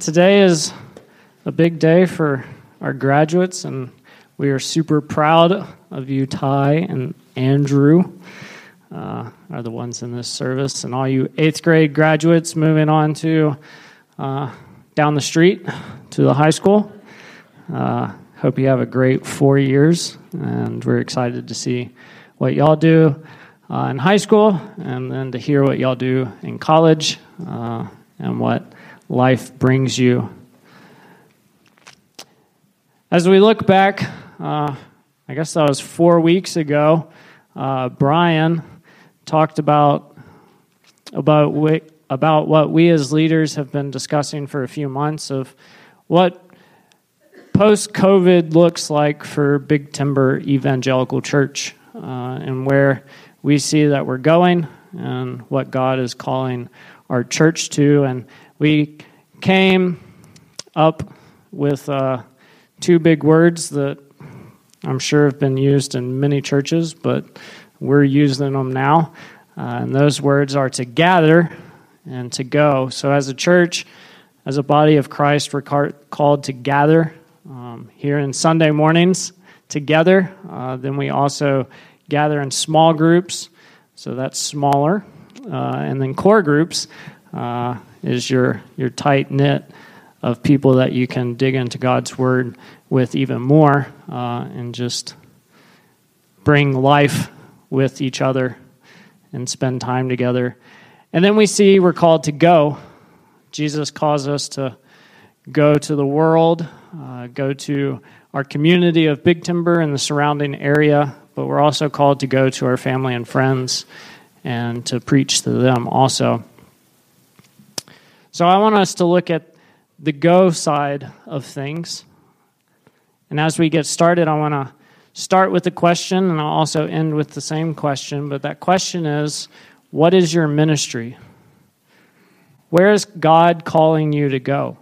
today is a big day for our graduates, and we are super proud of you, Ty and Andrew, uh, are the ones in this service, and all you eighth grade graduates moving on to uh, down the street to the high school. Uh, hope you have a great four years, and we're excited to see what y'all do uh, in high school, and then to hear what y'all do in college, uh, and what life brings you. As we look back, uh, I guess that was four weeks ago. Uh, Brian talked about about about what we as leaders have been discussing for a few months of what post COVID looks like for Big Timber Evangelical Church uh, and where we see that we're going and what God is calling our church to. And we came up with uh, two big words that I'm sure have been used in many churches, but we're using them now. Uh, and those words are to gather and to go. So, as a church, as a body of Christ, we're called to gather um, here in Sunday mornings together. Uh, then we also gather in small groups, so that's smaller. Uh, and then core groups uh, is your, your tight knit of people that you can dig into God's Word with even more uh, and just bring life with each other and spend time together. And then we see we're called to go. Jesus calls us to go to the world, uh, go to our community of Big Timber and the surrounding area, but we're also called to go to our family and friends and to preach to them also. So I want us to look at the go side of things. And as we get started, I want to start with a question and I'll also end with the same question. But that question is what is your ministry? Where is God calling you to go?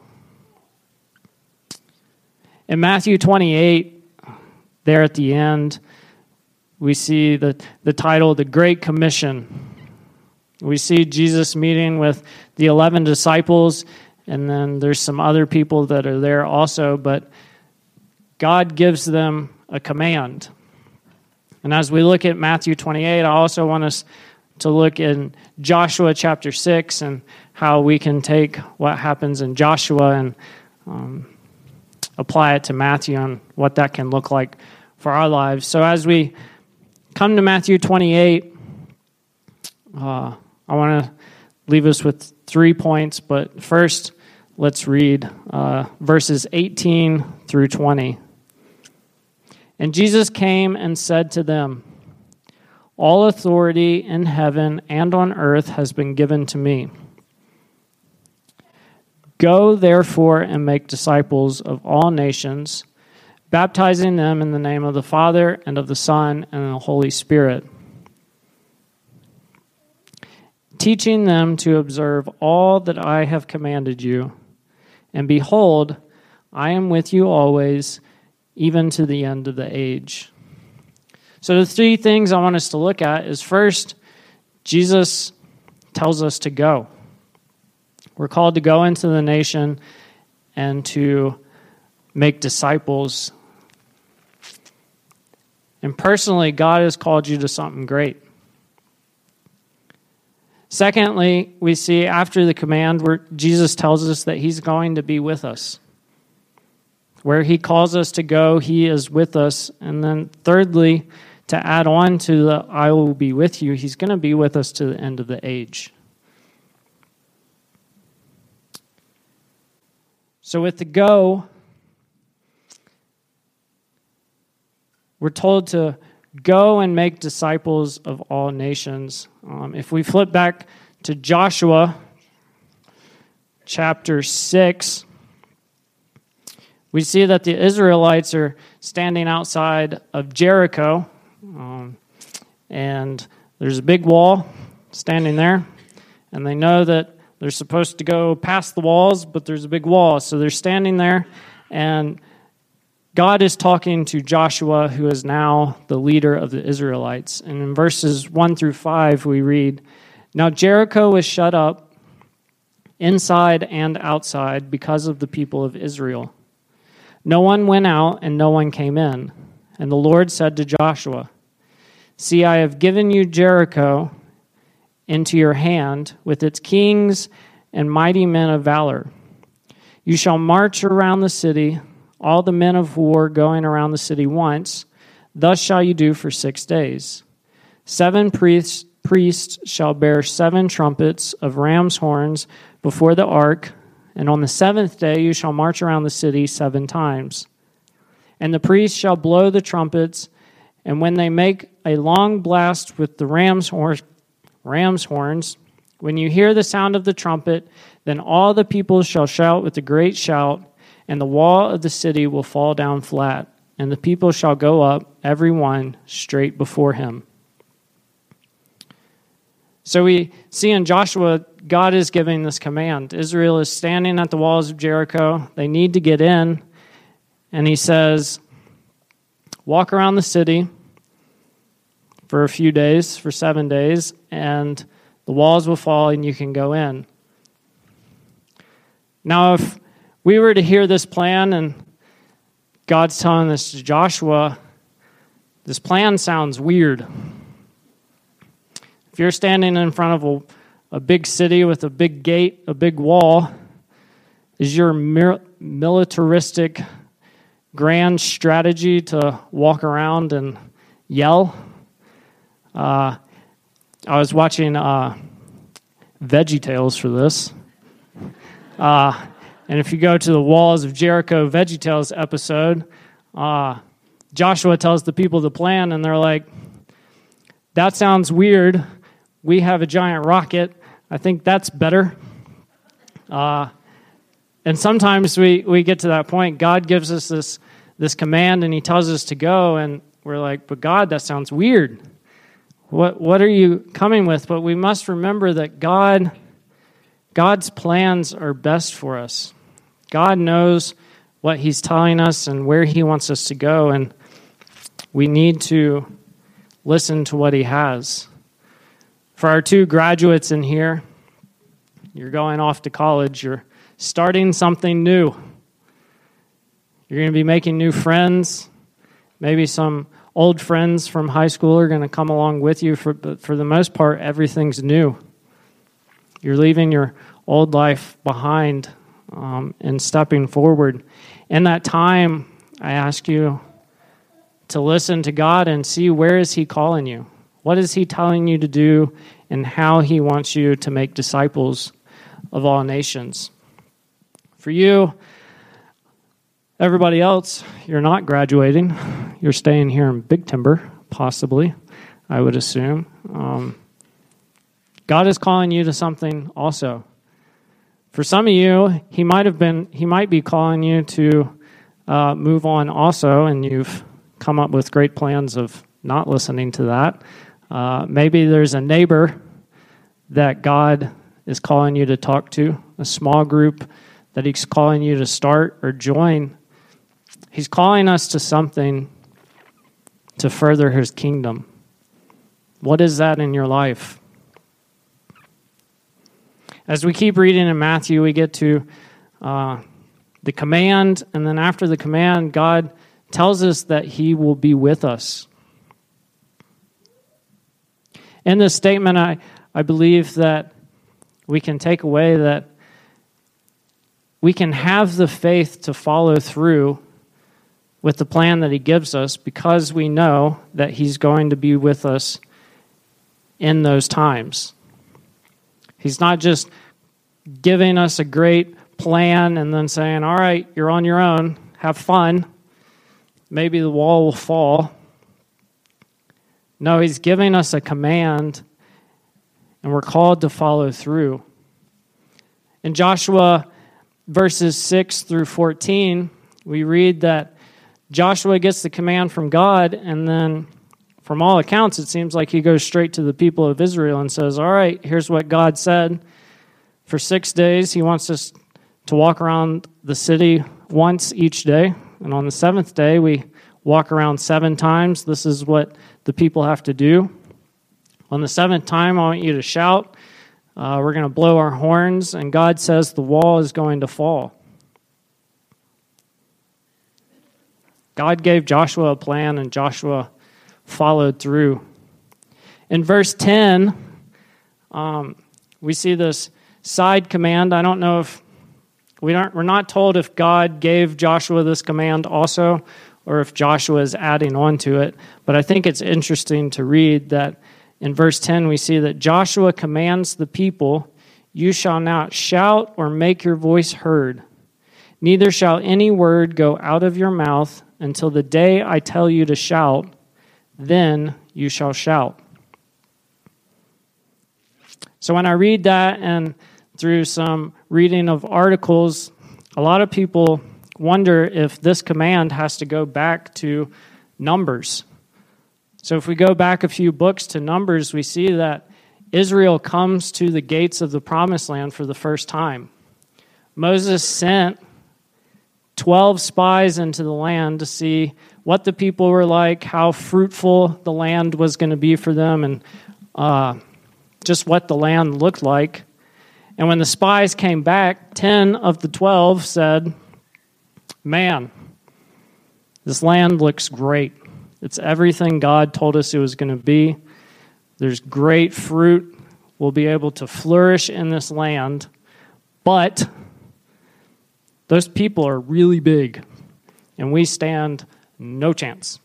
In Matthew 28, there at the end, we see the, the title, The Great Commission. We see Jesus meeting with the 11 disciples, and then there's some other people that are there also, but God gives them a command. And as we look at Matthew 28, I also want us to look in Joshua chapter 6 and how we can take what happens in Joshua and um, apply it to Matthew and what that can look like for our lives. So as we come to Matthew 28, uh, I want to leave us with three points, but first, let's read uh, verses 18 through 20. And Jesus came and said to them, All authority in heaven and on earth has been given to me. Go, therefore, and make disciples of all nations baptizing them in the name of the Father and of the Son and the Holy Spirit, teaching them to observe all that I have commanded you. And behold, I am with you always, even to the end of the age. So, the three things I want us to look at is first, Jesus tells us to go. We're called to go into the nation and to make disciples and personally, God has called you to something great. Secondly, we see after the command where Jesus tells us that he's going to be with us. Where he calls us to go, he is with us. And then thirdly, to add on to the I will be with you, he's going to be with us to the end of the age. So with the go, We're told to go and make disciples of all nations. Um, if we flip back to Joshua chapter 6, we see that the Israelites are standing outside of Jericho, um, and there's a big wall standing there, and they know that they're supposed to go past the walls, but there's a big wall. So they're standing there, and God is talking to Joshua, who is now the leader of the Israelites. And in verses 1 through 5, we read Now Jericho was shut up inside and outside, because of the people of Israel. No one went out and no one came in. And the Lord said to Joshua, See, I have given you Jericho into your hand with its kings and mighty men of valor. You shall march around the city, all the men of war going around the city once. Thus shall you do for six days. Seven priests, priests shall bear seven trumpets of ram's horns before the ark, and on the seventh day you shall march around the city seven times. And the priests shall blow the trumpets, and when they make a long blast with the ram's, horn, ram's horns, when you hear the sound of the trumpet, then all the people shall shout with a great shout, and the wall of the city will fall down flat, and the people shall go up, every one straight before him. So we see in Joshua, God is giving this command. Israel is standing at the walls of Jericho. They need to get in. And he says, Walk around the city for a few days, for seven days, and the walls will fall and you can go in. Now, if we were to hear this plan and God's telling this to Joshua, this plan sounds weird. If you're standing in front of a, a big city with a big gate, a big wall, is your militaristic grand strategy to walk around and yell? Uh, I was watching uh, Veggie Tales for this. Uh, and if you go to the Walls of Jericho Veggie Tales episode, uh, Joshua tells the people the plan, and they're like, That sounds weird we have a giant rocket. I think that's better. Uh, and sometimes we, we get to that point. God gives us this, this command and He tells us to go, and we're like, but God, that sounds weird. What, what are you coming with? But we must remember that God, God's plans are best for us. God knows what He's telling us and where He wants us to go, and we need to listen to what He has. For our two graduates in here, you're going off to college, you're starting something new. You're going to be making new friends. Maybe some old friends from high school are going to come along with you, for, but for the most part, everything's new. You're leaving your old life behind um, and stepping forward. In that time, I ask you to listen to God and see where is He calling you. What is He telling you to do and how He wants you to make disciples of all nations? For you, everybody else, you're not graduating. You're staying here in Big Timber, possibly, I would assume. Um, God is calling you to something also. For some of you, He might have been, He might be calling you to uh, move on also, and you've come up with great plans of not listening to that. Uh, maybe there's a neighbor that God is calling you to talk to, a small group that He's calling you to start or join. He's calling us to something to further His kingdom. What is that in your life? As we keep reading in Matthew, we get to uh, the command, and then after the command, God tells us that He will be with us. In this statement, I, I believe that we can take away that we can have the faith to follow through with the plan that He gives us because we know that He's going to be with us in those times. He's not just giving us a great plan and then saying, All right, you're on your own, have fun. Maybe the wall will fall. No, he's giving us a command, and we're called to follow through. In Joshua verses 6 through 14, we read that Joshua gets the command from God, and then from all accounts, it seems like he goes straight to the people of Israel and says, All right, here's what God said. For six days, he wants us to walk around the city once each day. And on the seventh day, we walk around seven times. This is what the people have to do. On the seventh time, I want you to shout Uh, we're going to blow our horns, and God says the wall is going to fall. God gave Joshua a plan, and Joshua followed through. In verse 10, um, we see this side command. I don't know if we aren't, we're not told if God gave Joshua this command also or if Joshua is adding on to it, but I think it's interesting to read that in verse 10 we see that Joshua commands the people, You shall not shout or make your voice heard, neither shall any word go out of your mouth until the day I tell you to shout, then you shall shout. So when I read that and through some reading of articles, a lot of people wonder if this command has to go back to Numbers. So if we go back a few books to Numbers, we see that Israel comes to the gates of the promised land for the first time. Moses sent 12 spies into the land to see what the people were like, how fruitful the land was going to be for them, and uh, just what the land looked like. And when the spies came back, 10 of the 12 said, Man, this land looks great. It's everything God told us it was going to be. There's great fruit. We'll be able to flourish in this land. But those people are really big, and we stand no chance.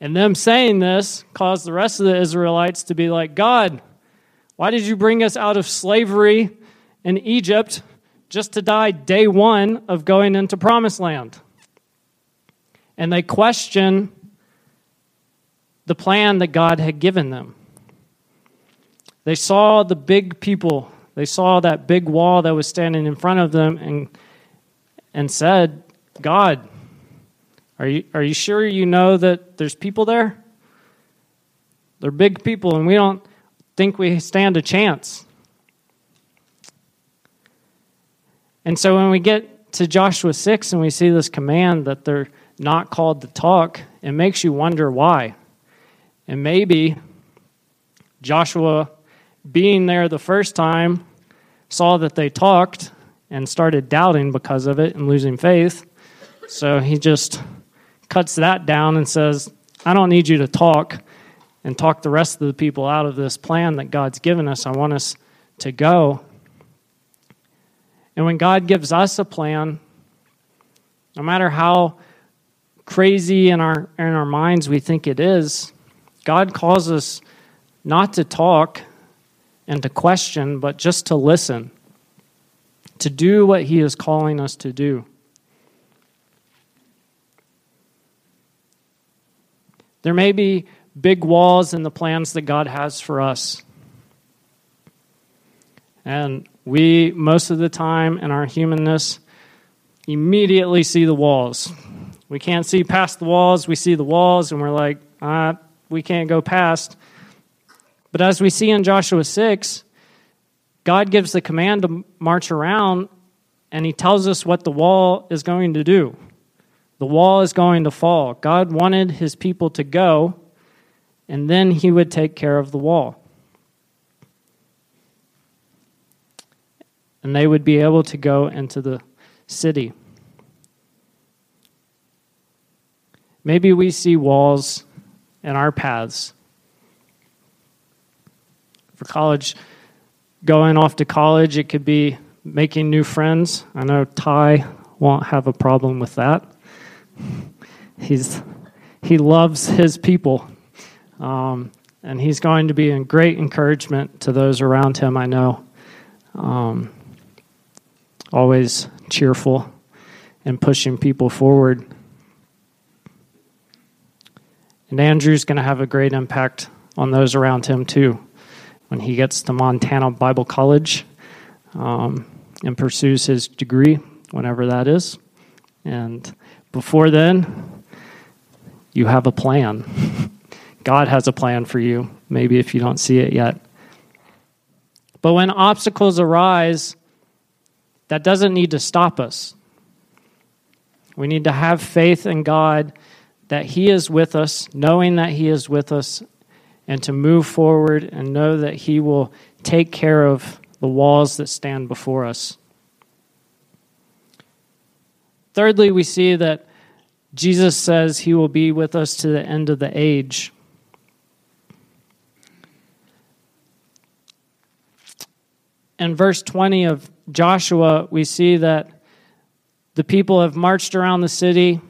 And them saying this caused the rest of the Israelites to be like, God, why did you bring us out of slavery in Egypt just to die day one of going into promised land? And they question the plan that God had given them. They saw the big people, they saw that big wall that was standing in front of them and, and said, God, are you, are you sure you know that there's people there? They're big people, and we don't think we stand a chance. And so when we get to Joshua 6 and we see this command that they're not called to talk, it makes you wonder why. And maybe Joshua, being there the first time, saw that they talked and started doubting because of it and losing faith. So he just cuts that down and says, I don't need you to talk and talk the rest of the people out of this plan that God's given us. I want us to go. And when God gives us a plan, no matter how crazy in our in our minds we think it is, God calls us not to talk and to question, but just to listen, to do what He is calling us to do. There may be big walls in the plans that God has for us. And we, most of the time in our humanness, immediately see the walls. We can't see past the walls. We see the walls, and we're like, ah, we can't go past. But as we see in Joshua 6, God gives the command to march around, and He tells us what the wall is going to do. The wall is going to fall. God wanted His people to go and then he would take care of the wall. And they would be able to go into the city. Maybe we see walls in our paths. For college, going off to college, it could be making new friends. I know Ty won't have a problem with that. He's, he loves his people. Um, and he's going to be a great encouragement to those around him, I know. Um, always cheerful and pushing people forward. And Andrew's going to have a great impact on those around him, too, when he gets to Montana Bible College um, and pursues his degree, whenever that is. And before then, you have a plan. God has a plan for you, maybe if you don't see it yet. But when obstacles arise, that doesn't need to stop us. We need to have faith in God that He is with us, knowing that He is with us, and to move forward and know that He will take care of the walls that stand before us. Thirdly, we see that Jesus says he will be with us to the end of the age. In verse 20 of Joshua, we see that the people have marched around the city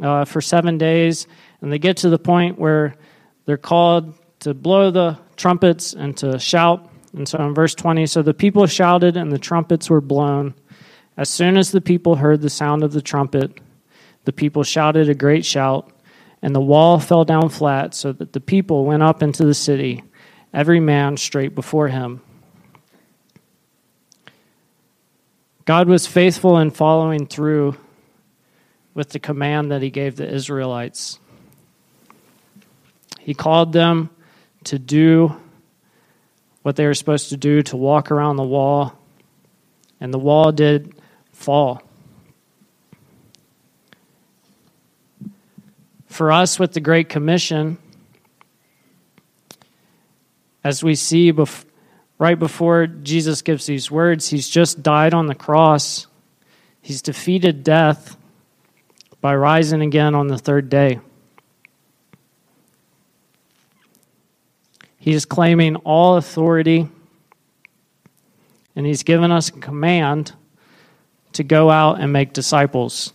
uh, for seven days, and they get to the point where they're called to blow the trumpets and to shout. And so in verse 20, so the people shouted and the trumpets were blown. As soon as the people heard the sound of the trumpet, the people shouted a great shout, and the wall fell down flat, so that the people went up into the city, every man straight before him. God was faithful in following through with the command that he gave the Israelites. He called them to do what they were supposed to do to walk around the wall, and the wall did fall. For us, with the Great Commission, as we see bef- right before Jesus gives these words, he's just died on the cross. He's defeated death by rising again on the third day. He is claiming all authority, and he's given us a command to go out and make disciples,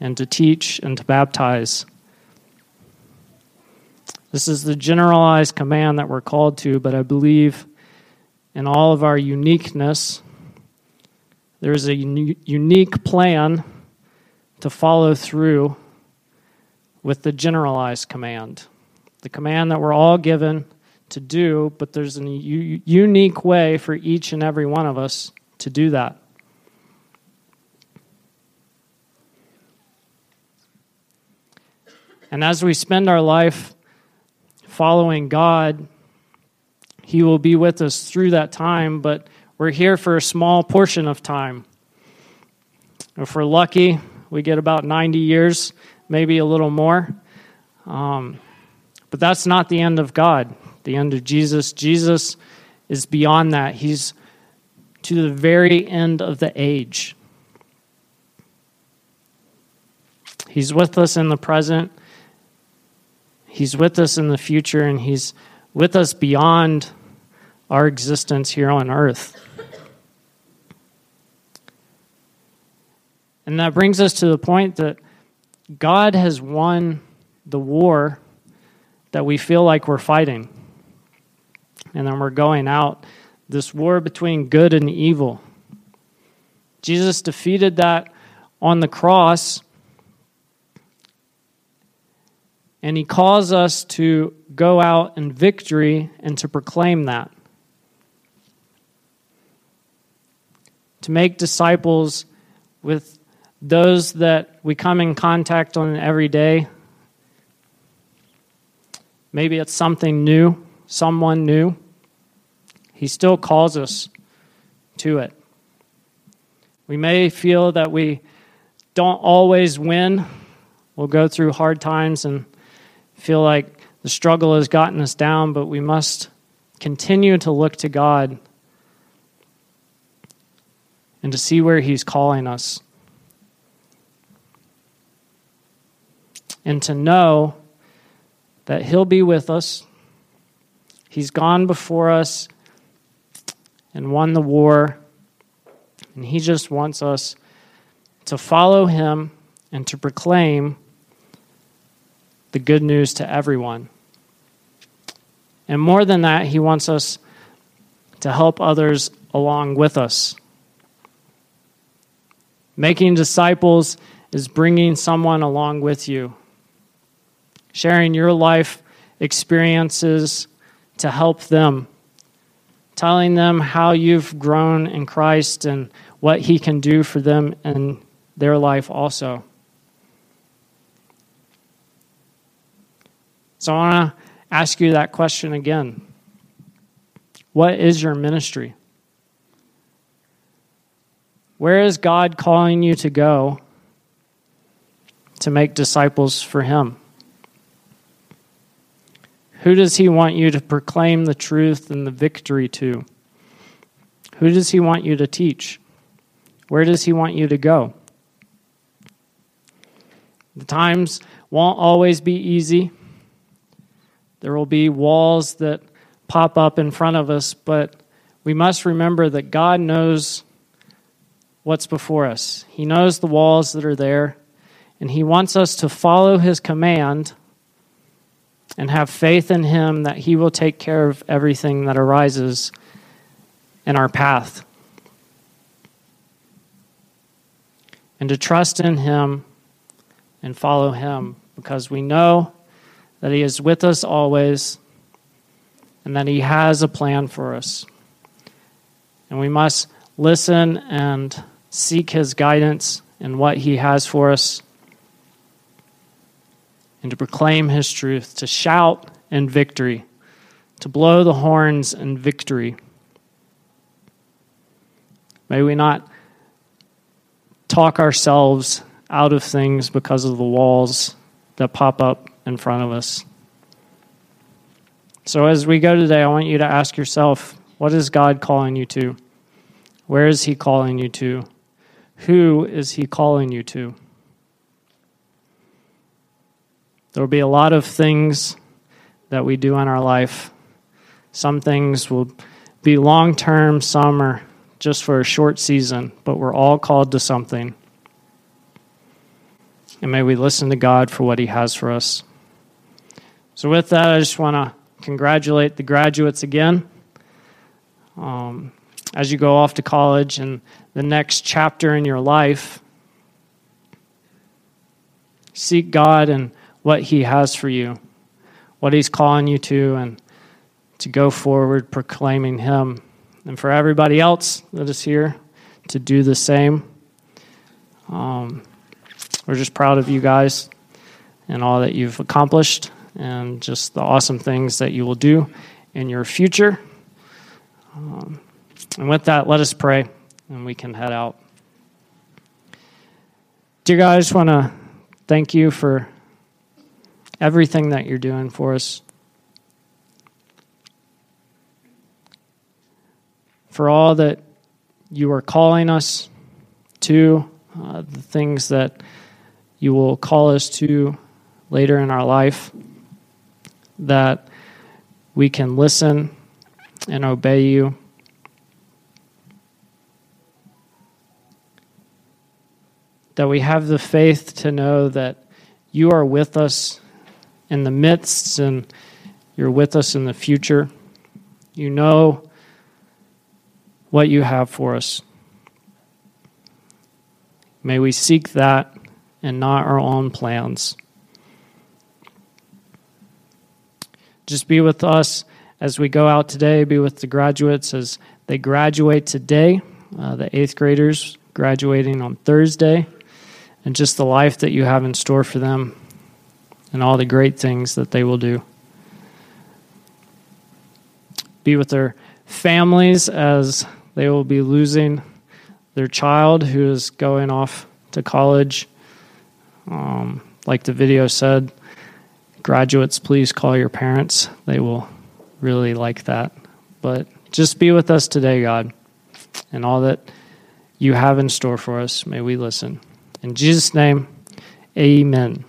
and to teach and to baptize. This is the generalized command that we're called to, but I believe in all of our uniqueness, there's a unique plan to follow through with the generalized command. The command that we're all given to do, but there's a u- unique way for each and every one of us to do that. And as we spend our life following God, He will be with us through that time, but we're here for a small portion of time. If we're lucky, we get about 90 years, maybe a little more. Um, but that's not the end of God, the end of Jesus. Jesus is beyond that. He's to the very end of the age. He's with us in the present, He's with us in the future, and He's with us beyond our existence here on earth. And that brings us to the point that God has won the war that we feel like we're fighting. And then we're going out this war between good and evil. Jesus defeated that on the cross And he calls us to go out in victory and to proclaim that. To make disciples with those that we come in contact on every day. Maybe it's something new, someone new. He still calls us to it. We may feel that we don't always win. We'll go through hard times and feel like the struggle has gotten us down, but we must continue to look to God and to see where He's calling us. And to know that He'll be with us. He's gone before us and won the war. And He just wants us to follow Him and to proclaim the good news to everyone. And more than that, he wants us to help others along with us. Making disciples is bringing someone along with you, sharing your life experiences to help them, telling them how you've grown in Christ and what He can do for them in their life also. So I want to ask you that question again. What is your ministry? Where is God calling you to go to make disciples for Him? Who does He want you to proclaim the truth and the victory to? Who does He want you to teach? Where does He want you to go? The times won't always be easy. There will be walls that pop up in front of us, but we must remember that God knows what's before us. He knows the walls that are there, and He wants us to follow His command and have faith in Him that He will take care of everything that arises in our path. And to trust in Him and follow Him because we know that He is with us always and that He has a plan for us. And we must listen and seek His guidance in what He has for us, and to proclaim His truth, to shout in victory, to blow the horns in victory. May we not talk ourselves out of things because of the walls that pop up in front of us. So, as we go today, I want you to ask yourself what is God calling you to? Where is He calling you to? Who is He calling you to? There will be a lot of things that we do in our life. Some things will be long term, some are just for a short season, but we're all called to something. And may we listen to God for what He has for us. So, with that, I just want to congratulate the graduates again. Um, as you go off to college and the next chapter in your life, seek God and what He has for you, what He's calling you to, and to go forward proclaiming Him. And for everybody else that is here, to do the same. Um, we're just proud of you guys and all that you've accomplished and just the awesome things that you will do in your future. Um, and with that, let us pray and we can head out. Dear God, I just want to thank you for everything that you're doing for us. For all that you are calling us to, uh, the things that you will call us to later in our life, that we can listen and obey you. That we have the faith to know that you are with us in the midst and you're with us in the future. You know what you have for us. May we seek that and not our own plans. Just be with us as we go out today, be with the graduates as they graduate today, uh, the eighth graders graduating on Thursday, and just the life that you have in store for them and all the great things that they will do. Be with their families as they will be losing their child who is going off to college. Um, like the video said, graduates, please call your parents. They will really like that. But just be with us today, God, and all that you have in store for us. May we listen. In Jesus' name, amen.